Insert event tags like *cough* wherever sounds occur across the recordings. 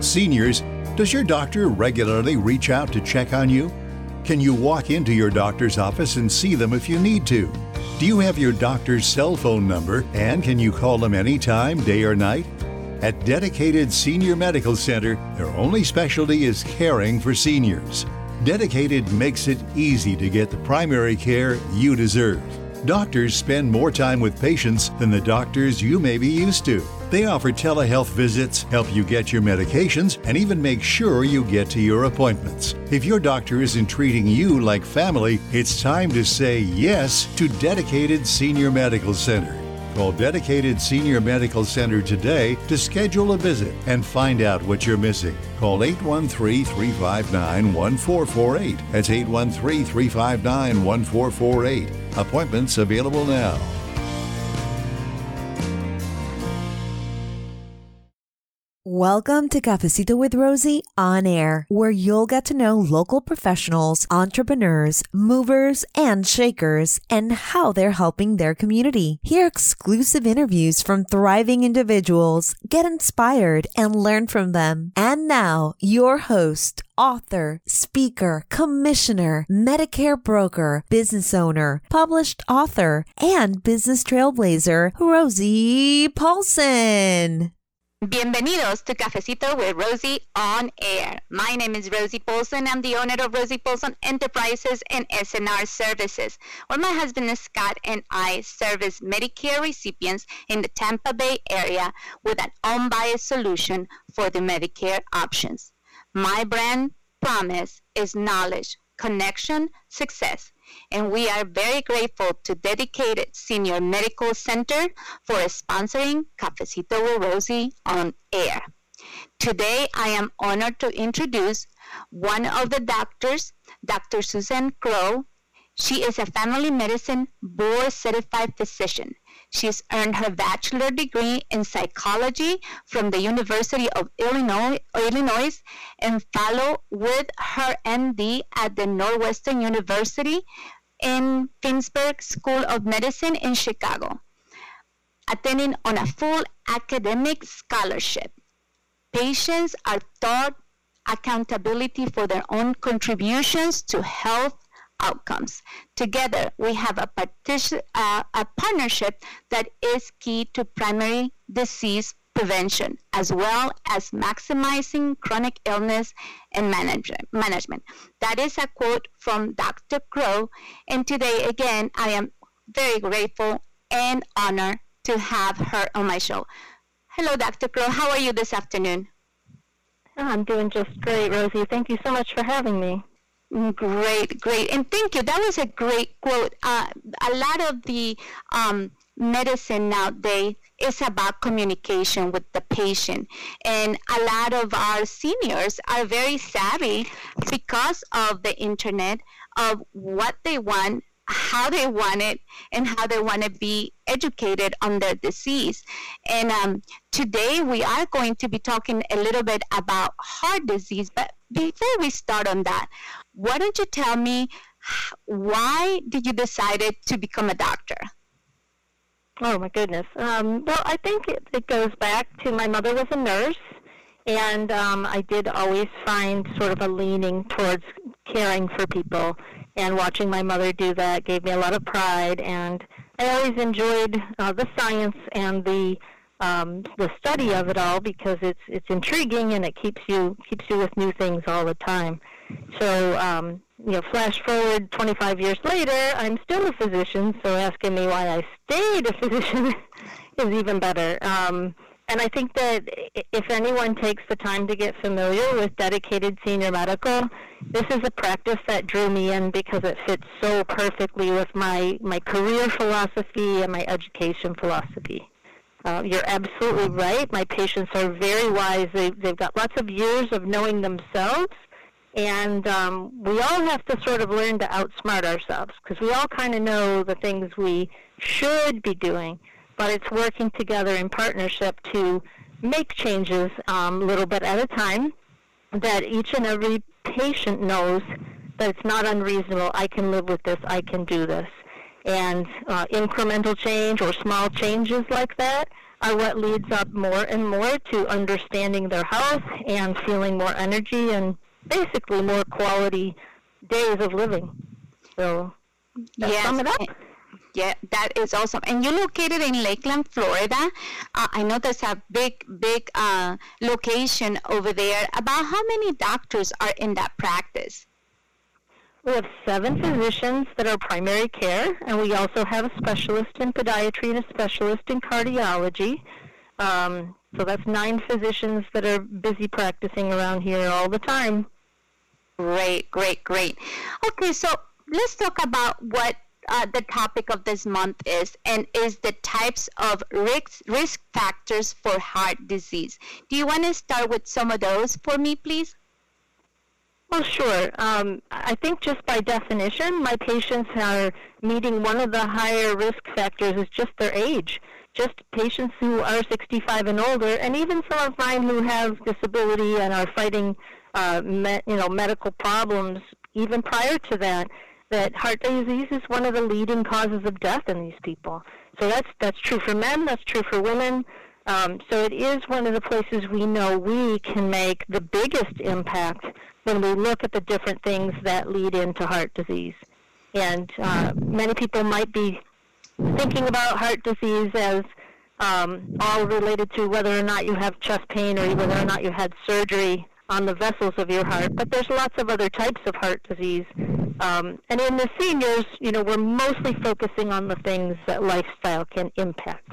Seniors, does your doctor regularly reach out to check on you? Can you walk into your doctor's office and see them if you need to? Do you have your doctor's cell phone number and can you call them anytime, day or night? At Dedicated Senior Medical Center, their only specialty is caring for seniors. Dedicated makes it easy to get the primary care you deserve. Doctors spend more time with patients than the doctors you may be used to. They offer telehealth visits, help you get your medications, and even make sure you get to your appointments. If your doctor isn't treating you like family, it's time to say yes to Dedicated Senior Medical Center. Call Dedicated Senior Medical Center today to schedule a visit and find out what you're missing. Call 813 359 1448. That's 813 359 1448. Appointments available now. Welcome to Cafecito with Rosie on air, where you'll get to know local professionals, entrepreneurs, movers, and shakers, and how they're helping their community. Hear exclusive interviews from thriving individuals, get inspired, and learn from them. And now, your host, author, speaker, commissioner, Medicare broker, business owner, published author, and business trailblazer, Rosie Paulson. Bienvenidos to Cafecito with Rosie on air. My name is Rosie Paulson. I'm the owner of Rosie Paulson Enterprises and SNR Services, where my husband Scott and I service Medicare recipients in the Tampa Bay area with an unbiased solution for the Medicare options. My brand promise is knowledge, connection, success and we are very grateful to Dedicated Senior Medical Center for sponsoring Cafecito with Rosie on air. Today, I am honored to introduce one of the doctors, Dr. Susan Crowe. She is a family medicine board certified physician. She's earned her bachelor degree in psychology from the University of Illinois, Illinois and followed with her MD at the Northwestern University in Feinberg School of Medicine in Chicago, attending on a full academic scholarship. Patients are taught accountability for their own contributions to health outcomes. Together, we have a, uh, a partnership that is key to primary disease prevention, as well as maximizing chronic illness and management. That is a quote from Dr. Crowe. And today, again, I am very grateful and honored to have her on my show. Hello, Dr. Crowe. How are you this afternoon? I'm doing just great, Rosie. Thank you so much for having me. Great, great, and thank you. That was a great quote. Uh, a lot of the um, medicine nowadays is about communication with the patient, and a lot of our seniors are very savvy because of the internet of what they want how they want it and how they want to be educated on their disease. And um, today we are going to be talking a little bit about heart disease. But before we start on that, why don't you tell me why did you decide to become a doctor? Oh my goodness. Um, well, I think it, it goes back to my mother was a nurse, and um, I did always find sort of a leaning towards caring for people and watching my mother do that gave me a lot of pride and I always enjoyed uh, the science and the um, the study of it all because it's it's intriguing and it keeps you keeps you with new things all the time. So um, you know, flash forward 25 years later, I'm still a physician. So asking me why I stayed a physician *laughs* is even better. Um, and I think that if anyone takes the time to get familiar with dedicated senior medical, this is a practice that drew me in because it fits so perfectly with my, my career philosophy and my education philosophy. Uh, you're absolutely right. My patients are very wise. They, they've got lots of years of knowing themselves. And um, we all have to sort of learn to outsmart ourselves because we all kind of know the things we should be doing but it's working together in partnership to make changes um, little bit at a time that each and every patient knows that it's not unreasonable. I can live with this. I can do this. And uh, incremental change or small changes like that are what leads up more and more to understanding their health and feeling more energy and basically more quality days of living. So, yes. sum it up. Yeah, that is awesome. And you're located in Lakeland, Florida. Uh, I know there's a big, big uh, location over there. About how many doctors are in that practice? We have seven physicians that are primary care, and we also have a specialist in podiatry and a specialist in cardiology. Um, so that's nine physicians that are busy practicing around here all the time. Great, great, great. Okay, so let's talk about what uh, the topic of this month is, and is the types of risk risk factors for heart disease. Do you want to start with some of those for me, please? Well, sure. Um, I think just by definition, my patients are meeting one of the higher risk factors is just their age. Just patients who are 65 and older, and even some of mine who have disability and are fighting, uh, me, you know, medical problems even prior to that that heart disease is one of the leading causes of death in these people. So that's that's true for men. That's true for women. Um, so it is one of the places we know we can make the biggest impact when we look at the different things that lead into heart disease. And uh, many people might be thinking about heart disease as um, all related to whether or not you have chest pain or whether or not you had surgery on the vessels of your heart. But there's lots of other types of heart disease um, and in the seniors, you know, we're mostly focusing on the things that lifestyle can impact.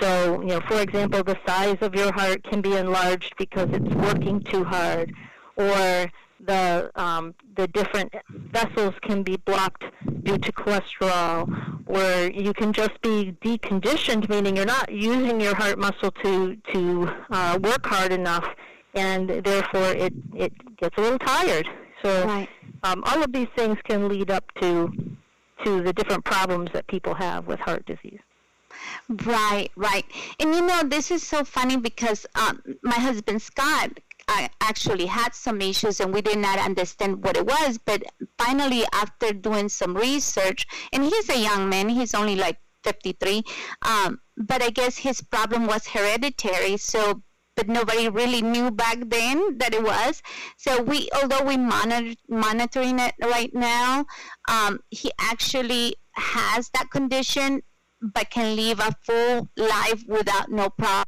So, you know, for example, the size of your heart can be enlarged because it's working too hard, or the um, the different vessels can be blocked due to cholesterol, or you can just be deconditioned, meaning you're not using your heart muscle to to uh, work hard enough, and therefore it it gets a little tired. So right. um, all of these things can lead up to to the different problems that people have with heart disease. Right, right. And you know, this is so funny because um, my husband Scott I actually had some issues and we did not understand what it was. But finally, after doing some research, and he's a young man, he's only like 53, um, but I guess his problem was hereditary. So but nobody really knew back then that it was. So we, although we monitor monitoring it right now, um, he actually has that condition, but can live a full life without no problem.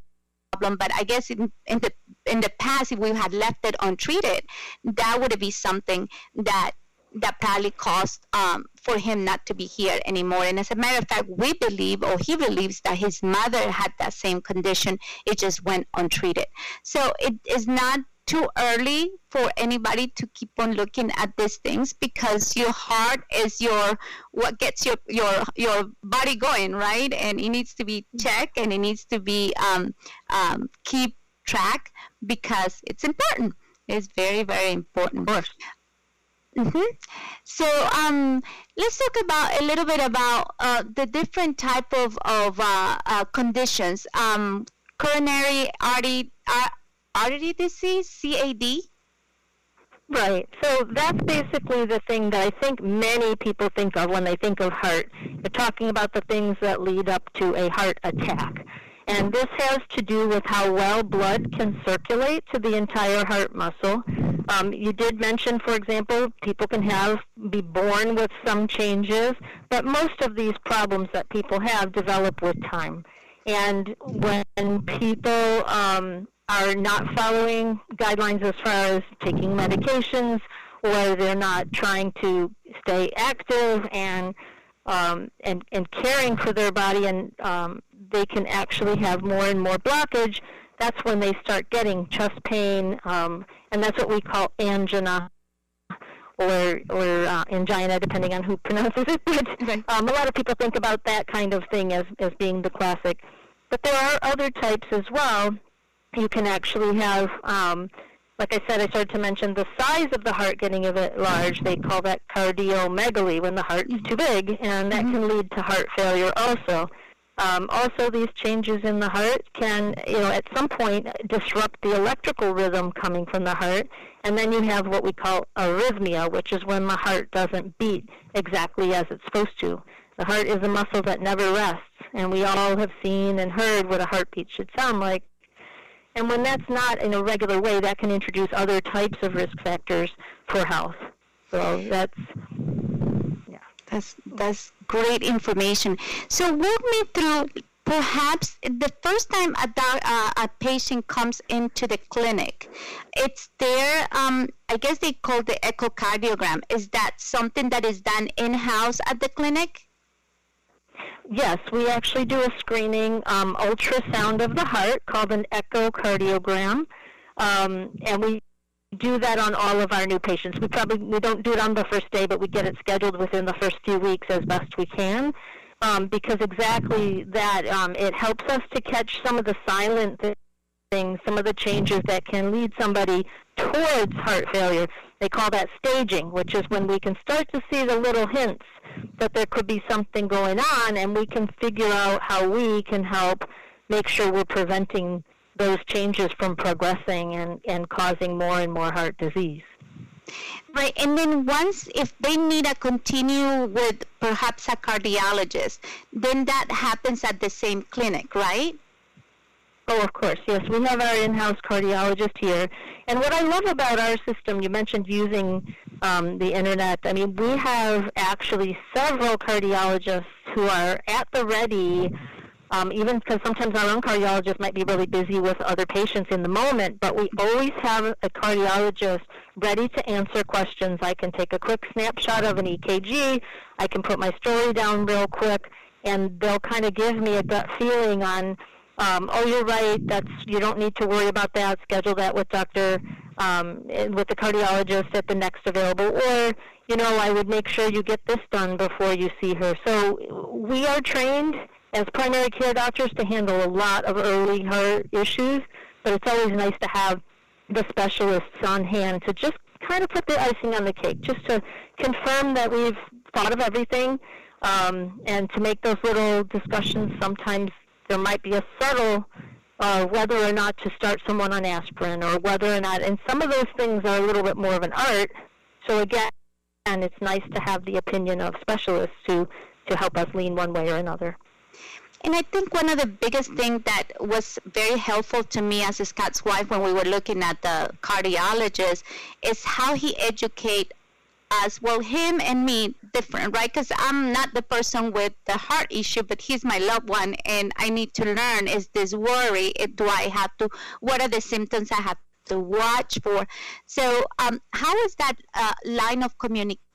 But I guess in, in the in the past, if we had left it untreated, that would be something that that probably caused um, for him not to be here anymore. And as a matter of fact, we believe, or he believes, that his mother had that same condition. It just went untreated. So it is not too early for anybody to keep on looking at these things because your heart is your what gets your your your body going right and it needs to be checked and it needs to be um, um, keep track because it's important it's very very important Mm-hmm. So um, let's talk about a little bit about uh, the different type of of uh, uh, conditions. Um, coronary artery artery disease (CAD). Right. So that's basically the thing that I think many people think of when they think of heart. They're talking about the things that lead up to a heart attack. And this has to do with how well blood can circulate to the entire heart muscle. Um, you did mention, for example, people can have be born with some changes, but most of these problems that people have develop with time. And when people um, are not following guidelines as far as taking medications, or they're not trying to stay active and um, and and caring for their body and um, they can actually have more and more blockage, that's when they start getting chest pain, um, and that's what we call angina or or uh, angina, depending on who *laughs* pronounces it. But um, a lot of people think about that kind of thing as as being the classic. But there are other types as well. You can actually have, um, like I said, I started to mention the size of the heart getting a bit large. They call that cardiomegaly when the heart's mm-hmm. too big, and that mm-hmm. can lead to heart failure also. Um, also, these changes in the heart can, you know, at some point disrupt the electrical rhythm coming from the heart, and then you have what we call arrhythmia, which is when the heart doesn't beat exactly as it's supposed to. The heart is a muscle that never rests, and we all have seen and heard what a heartbeat should sound like. And when that's not in a regular way, that can introduce other types of risk factors for health. So that's yeah. That's that's great information. So walk me through perhaps the first time a, uh, a patient comes into the clinic, it's there, um, I guess they call the echocardiogram. Is that something that is done in house at the clinic? Yes, we actually do a screening um, ultrasound of the heart called an echocardiogram. Um, and we do that on all of our new patients. We probably we don't do it on the first day, but we get it scheduled within the first few weeks as best we can um, because exactly that um, it helps us to catch some of the silent things, some of the changes that can lead somebody towards heart failure. They call that staging, which is when we can start to see the little hints that there could be something going on, and we can figure out how we can help make sure we're preventing those changes from progressing and, and causing more and more heart disease. Right, and then once if they need to continue with perhaps a cardiologist, then that happens at the same clinic, right? Oh, of course, yes. We have our in-house cardiologist here. And what I love about our system, you mentioned using um, the internet. I mean, we have actually several cardiologists who are at the ready um, even because sometimes our own cardiologist might be really busy with other patients in the moment, but we always have a cardiologist ready to answer questions. I can take a quick snapshot of an EKG, I can put my story down real quick, and they'll kind of give me a gut feeling on, um, oh, you're right, that's you don't need to worry about that. Schedule that with Doctor, um, with the cardiologist at the next available, or you know, I would make sure you get this done before you see her. So we are trained as primary care doctors to handle a lot of early heart issues, but it's always nice to have the specialists on hand to just kind of put the icing on the cake, just to confirm that we've thought of everything, um, and to make those little discussions. Sometimes there might be a subtle uh, whether or not to start someone on aspirin, or whether or not, and some of those things are a little bit more of an art. So again, and it's nice to have the opinion of specialists to to help us lean one way or another. And I think one of the biggest things that was very helpful to me as Scott's wife when we were looking at the cardiologist is how he educate us, well, him and me, different, right? Because I'm not the person with the heart issue, but he's my loved one, and I need to learn is this worry? Do I have to, what are the symptoms I have to watch for? So, um, how is that uh, line of communication?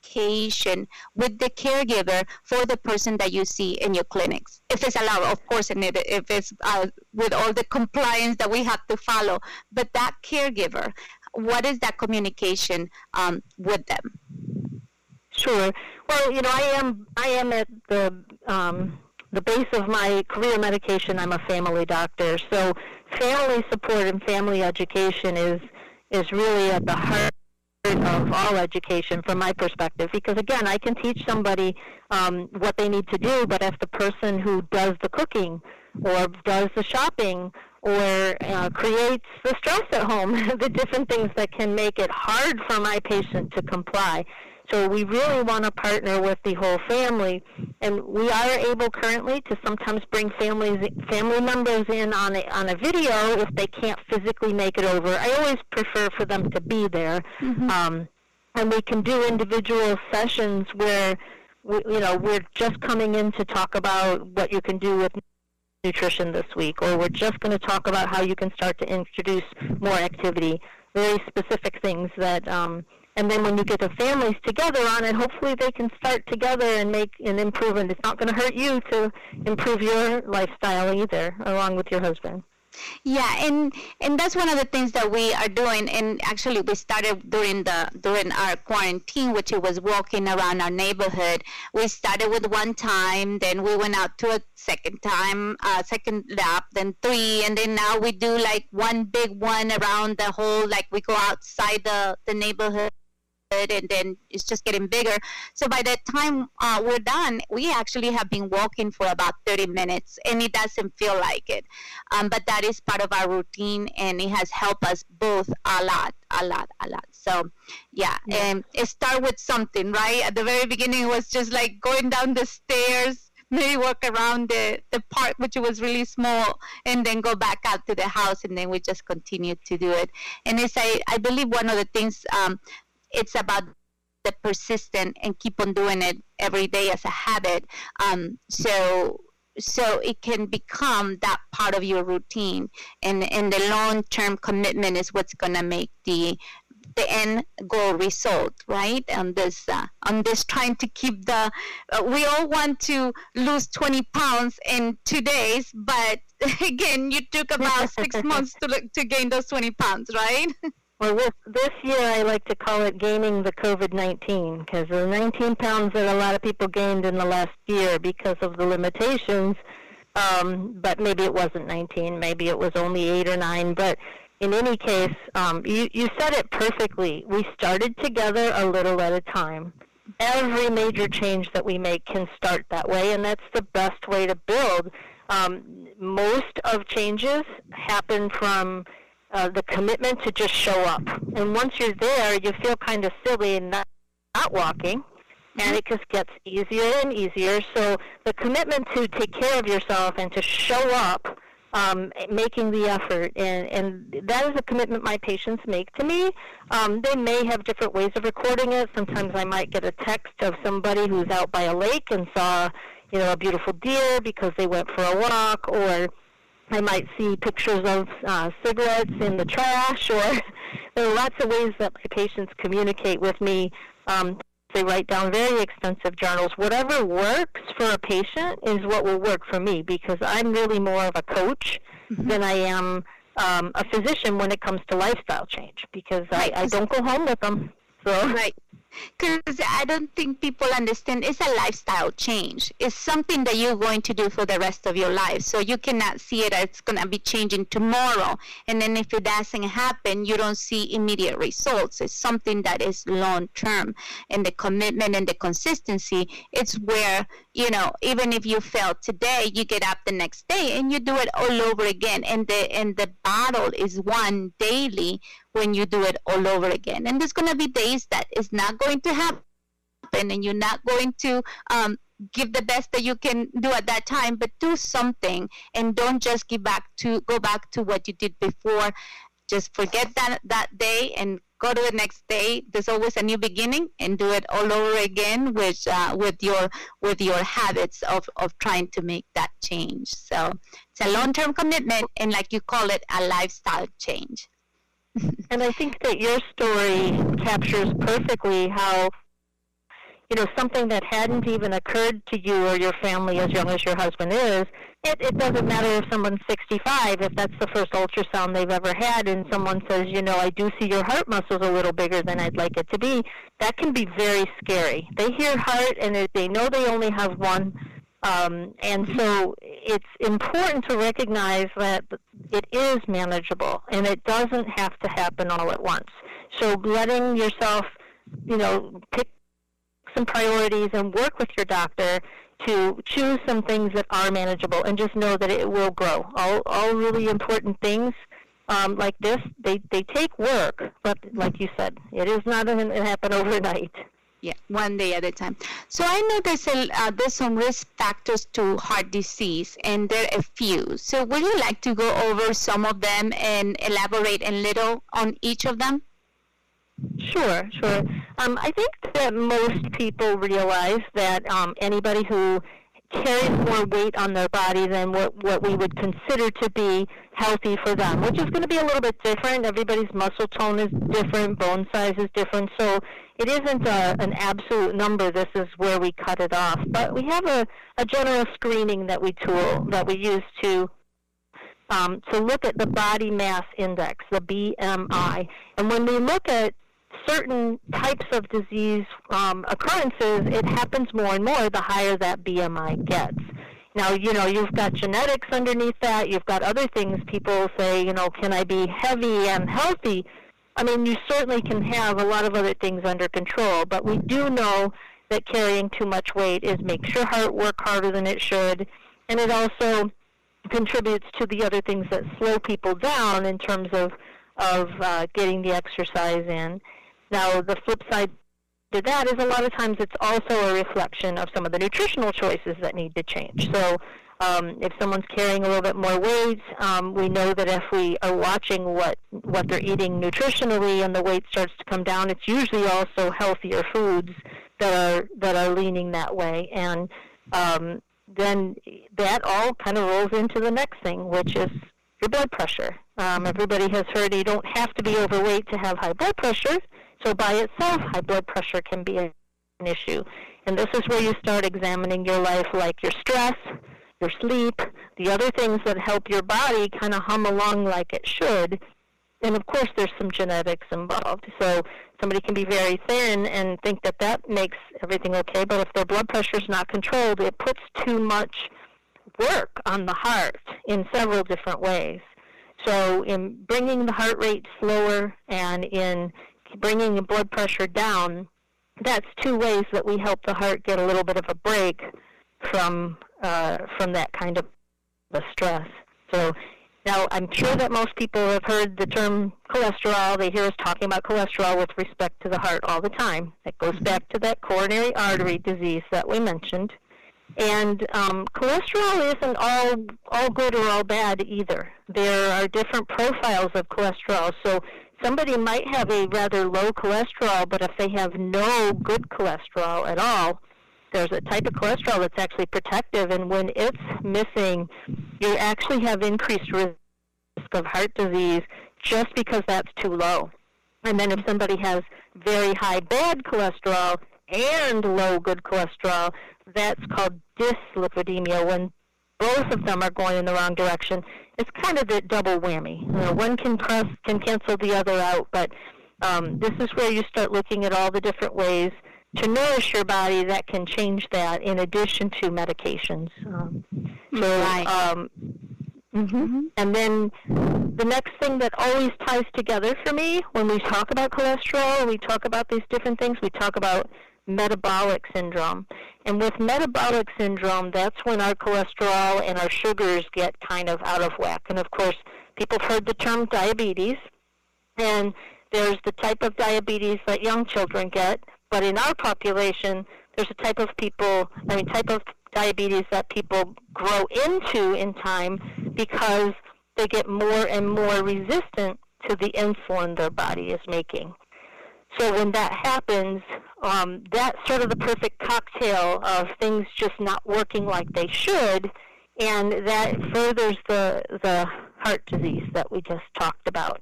with the caregiver for the person that you see in your clinics, if it's allowed, of course, and if it's uh, with all the compliance that we have to follow. But that caregiver, what is that communication um, with them? Sure. Well, you know, I am I am at the um, the base of my career medication. I'm a family doctor, so family support and family education is is really at the heart of all education from my perspective because again i can teach somebody um, what they need to do but if the person who does the cooking or does the shopping or uh, creates the stress at home *laughs* the different things that can make it hard for my patient to comply so we really want to partner with the whole family, and we are able currently to sometimes bring families, family members in on a, on a video if they can't physically make it over. I always prefer for them to be there, mm-hmm. um, and we can do individual sessions where, we, you know, we're just coming in to talk about what you can do with nutrition this week, or we're just going to talk about how you can start to introduce more activity, very specific things that. Um, and then when you get the families together on it, hopefully they can start together and make an improvement. It's not going to hurt you to improve your lifestyle either, along with your husband. Yeah, and and that's one of the things that we are doing. And actually, we started during the during our quarantine, which it was walking around our neighborhood. We started with one time, then we went out to a second time, uh, second lap, then three, and then now we do like one big one around the whole. Like we go outside the the neighborhood and then it's just getting bigger. So by the time uh, we're done, we actually have been walking for about 30 minutes, and it doesn't feel like it. Um, but that is part of our routine, and it has helped us both a lot, a lot, a lot. So, yeah, yeah. and it start with something, right? At the very beginning, it was just like going down the stairs maybe walk around the, the park, which was really small, and then go back out to the house, and then we just continue to do it. And it's I, I believe one of the things um, it's about the persistent and keep on doing it every day as a habit. Um, so so it can become that part of your routine. And and the long term commitment is what's going to make the the end goal result right? On this uh, on this trying to keep the uh, we all want to lose 20 pounds in two days but *laughs* again you took about six *laughs* months to look, to gain those 20 pounds right *laughs* Well, this, this year I like to call it gaining the COVID 19 because the 19 pounds that a lot of people gained in the last year because of the limitations, um, but maybe it wasn't 19, maybe it was only 8 or 9. But in any case, um, you, you said it perfectly. We started together a little at a time. Every major change that we make can start that way, and that's the best way to build. Um, most of changes happen from uh, the commitment to just show up. And once you're there, you feel kind of silly and not, not walking. And mm-hmm. it just gets easier and easier. So the commitment to take care of yourself and to show up, um, making the effort, and, and that is a commitment my patients make to me. Um, they may have different ways of recording it. Sometimes I might get a text of somebody who's out by a lake and saw, you know, a beautiful deer because they went for a walk, or I might see pictures of uh, cigarettes in the trash, or *laughs* there are lots of ways that my patients communicate with me. Um, they write down very extensive journals. Whatever works for a patient is what will work for me because I'm really more of a coach mm-hmm. than I am um, a physician when it comes to lifestyle change because I, I don't go home with them. So. Right because I don't think people understand it's a lifestyle change. It's something that you're going to do for the rest of your life. So you cannot see it as it's going to be changing tomorrow. And then if it doesn't happen, you don't see immediate results. It's something that is long term. And the commitment and the consistency, it's where, you know, even if you fail today, you get up the next day and you do it all over again. And the and the battle is won daily when you do it all over again. And there's going to be days that is not going to happen and you're not going to um, give the best that you can do at that time, but do something and don't just give back to go back to what you did before. Just forget that that day and go to the next day. There's always a new beginning, and do it all over again with uh, with your with your habits of of trying to make that change. So it's a long term commitment, and like you call it, a lifestyle change and I think that your story captures perfectly how, you know, something that hadn't even occurred to you or your family as young as your husband is, it, it doesn't matter if someone's 65, if that's the first ultrasound they've ever had, and someone says, you know, I do see your heart muscles a little bigger than I'd like it to be, that can be very scary. They hear heart and they know they only have one um, and so it's important to recognize that it is manageable and it doesn't have to happen all at once. So letting yourself, you know, pick some priorities and work with your doctor to choose some things that are manageable and just know that it will grow. All, all really important things um, like this, they, they take work, but like you said, it is not going to happen *laughs* overnight. Yeah, one day at a time. So I know there's a, uh, there's some risk factors to heart disease, and there are a few. So would you like to go over some of them and elaborate a little on each of them? Sure, sure. Um, I think that most people realize that um, anybody who carries more weight on their body than what, what we would consider to be healthy for them, which is going to be a little bit different. Everybody's muscle tone is different, bone size is different, so it isn't a, an absolute number. This is where we cut it off. But we have a, a general screening that we tool that we use to um, to look at the body mass index, the BMI. And when we look at certain types of disease um, occurrences, it happens more and more the higher that BMI gets. Now, you know, you've got genetics underneath that. You've got other things. People say, you know, can I be heavy and healthy? I mean, you certainly can have a lot of other things under control, but we do know that carrying too much weight is makes your heart work harder than it should, and it also contributes to the other things that slow people down in terms of of uh, getting the exercise in. Now, the flip side to that is a lot of times it's also a reflection of some of the nutritional choices that need to change. So um, if someone's carrying a little bit more weight, um, we know that if we are watching what what they're eating nutritionally and the weight starts to come down, it's usually also healthier foods that are that are leaning that way. And um, then that all kind of rolls into the next thing, which is your blood pressure. Um, everybody has heard you don't have to be overweight to have high blood pressure. So by itself, high blood pressure can be an issue. And this is where you start examining your life, like your stress, your sleep, the other things that help your body kind of hum along like it should. And of course, there's some genetics involved. So somebody can be very thin and think that that makes everything okay, but if their blood pressure is not controlled, it puts too much work on the heart in several different ways. So, in bringing the heart rate slower and in bringing the blood pressure down, that's two ways that we help the heart get a little bit of a break from uh, from that kind of a stress. So now I'm sure that most people have heard the term cholesterol. They hear us talking about cholesterol with respect to the heart all the time. That goes mm-hmm. back to that coronary artery disease that we mentioned. And um, cholesterol isn't all all good or all bad either. There are different profiles of cholesterol. So somebody might have a rather low cholesterol, but if they have no good cholesterol at all, there's a type of cholesterol that's actually protective, and when it's missing, you actually have increased risk of heart disease just because that's too low. And then if somebody has very high bad cholesterol and low good cholesterol, that's called dyslipidemia when both of them are going in the wrong direction. It's kind of the double whammy. You know, one can press, can cancel the other out, but um, this is where you start looking at all the different ways to nourish your body that can change that in addition to medications. Um, so, right. um, mm-hmm. And then the next thing that always ties together for me when we talk about cholesterol, and we talk about these different things, we talk about metabolic syndrome. And with metabolic syndrome, that's when our cholesterol and our sugars get kind of out of whack. And of course, people have heard the term diabetes, and there's the type of diabetes that young children get. But in our population, there's a type of people, I mean, type of diabetes that people grow into in time because they get more and more resistant to the insulin their body is making. So when that happens, um, that's sort of the perfect cocktail of things just not working like they should, and that furthers the the heart disease that we just talked about.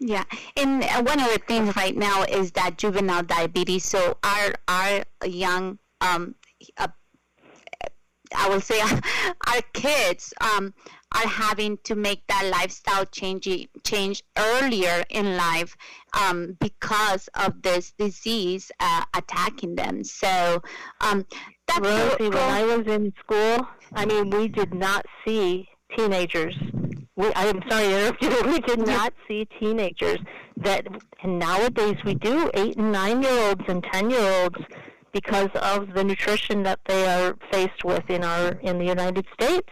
Yeah, and uh, one other thing right now is that juvenile diabetes. So our our young, um, uh, I will say, *laughs* our kids um, are having to make that lifestyle change change earlier in life um, because of this disease uh, attacking them. So um, that's Rosie, when I was in school, I mean, we did not see teenagers. We, I am sorry to. *laughs* We did *laughs* not see teenagers that, and nowadays we do eight and nine year olds and ten year olds because of the nutrition that they are faced with in our in the United States.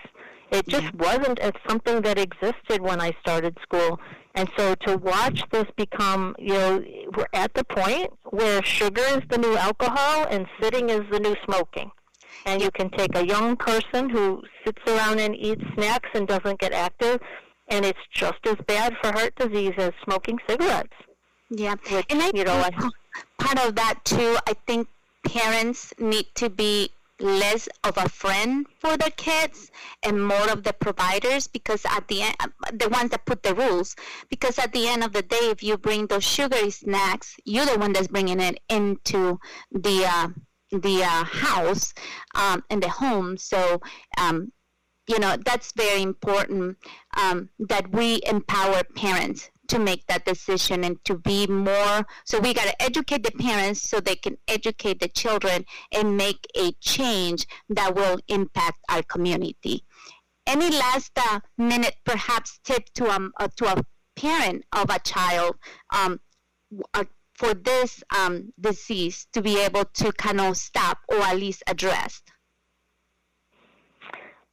It mm-hmm. just yeah. wasn't as something that existed when I started school. And so to watch this become, you know, we're at the point where sugar is the new alcohol and sitting is the new smoking. And you can take a young person who sits around and eats snacks and doesn't get active, and it's just as bad for heart disease as smoking cigarettes. Yeah, which, and I you know, I, part of that too. I think parents need to be less of a friend for the kids and more of the providers because at the end the ones that put the rules because at the end of the day if you bring those sugary snacks you're the one that's bringing it into the uh, the uh, house um, and the home. So um, you know that's very important um, that we empower parents to make that decision and to be more so we got to educate the parents so they can educate the children and make a change that will impact our community. Any last uh, minute perhaps tip to um uh, to a parent of a child um, for this um, disease to be able to kind of stop or at least address?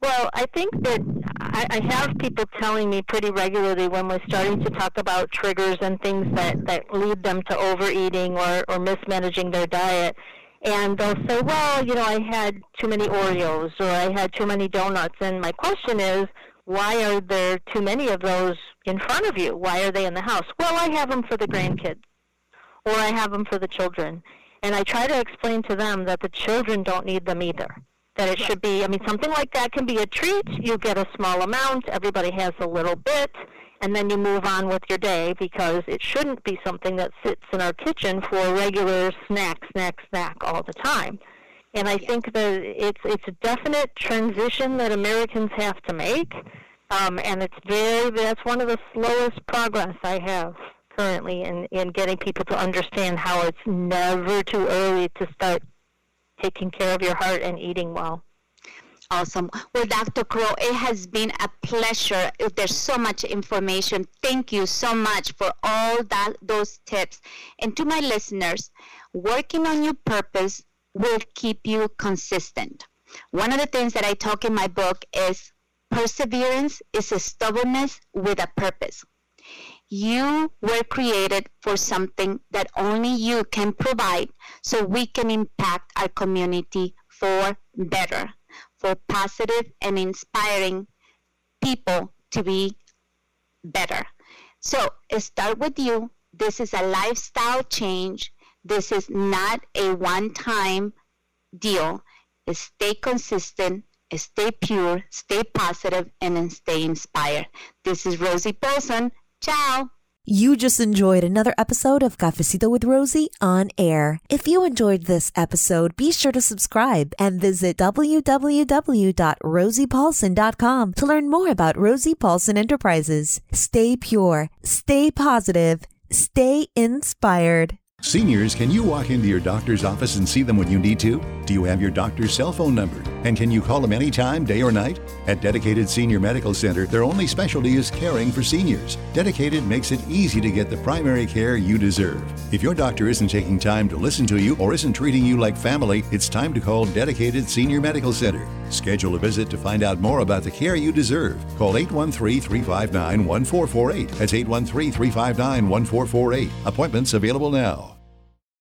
Well, I think that I, I have people telling me pretty regularly when we're starting to talk about triggers and things that, that lead them to overeating or, or mismanaging their diet. And they'll say, well, you know, I had too many Oreos or I had too many donuts. And my question is, why are there too many of those in front of you? Why are they in the house? Well, I have them for the grandkids or I have them for the children. And I try to explain to them that the children don't need them either. That it should be, I mean, something like that can be a treat. You get a small amount, everybody has a little bit, and then you move on with your day because it shouldn't be something that sits in our kitchen for a regular snack, snack, snack all the time. And I think that it's it's a definite transition that Americans have to make, um, and it's very that's one of the slowest progress I have currently in, in getting people to understand how it's never too early to start taking care of your heart and eating well. Awesome. Well, Dr. Crowe, it has been a pleasure. There's so much information. Thank you so much for all that those tips. And to my listeners, working on your purpose will keep you consistent. One of the things that I talk in my book is perseverance is a stubbornness with a purpose. You were created for something that only you can provide so we can impact our community for better, for positive and inspiring people to be better. So start with you. This is a lifestyle change. This is not a one time deal. Stay consistent, stay pure, stay positive, and stay inspired. This is Rosie Paulson Ciao. You just enjoyed another episode of Cafecito with Rosie on air. If you enjoyed this episode, be sure to subscribe and visit www.rosiepaulson.com to learn more about Rosie Paulson Enterprises. Stay pure, stay positive, stay inspired. Seniors, can you walk into your doctor's office and see them when you need to? Do you have your doctor's cell phone number? And can you call them anytime, day or night? At Dedicated Senior Medical Center, their only specialty is caring for seniors. Dedicated makes it easy to get the primary care you deserve. If your doctor isn't taking time to listen to you or isn't treating you like family, it's time to call Dedicated Senior Medical Center. Schedule a visit to find out more about the care you deserve. Call 813 359 1448. That's 813 359 1448. Appointments available now.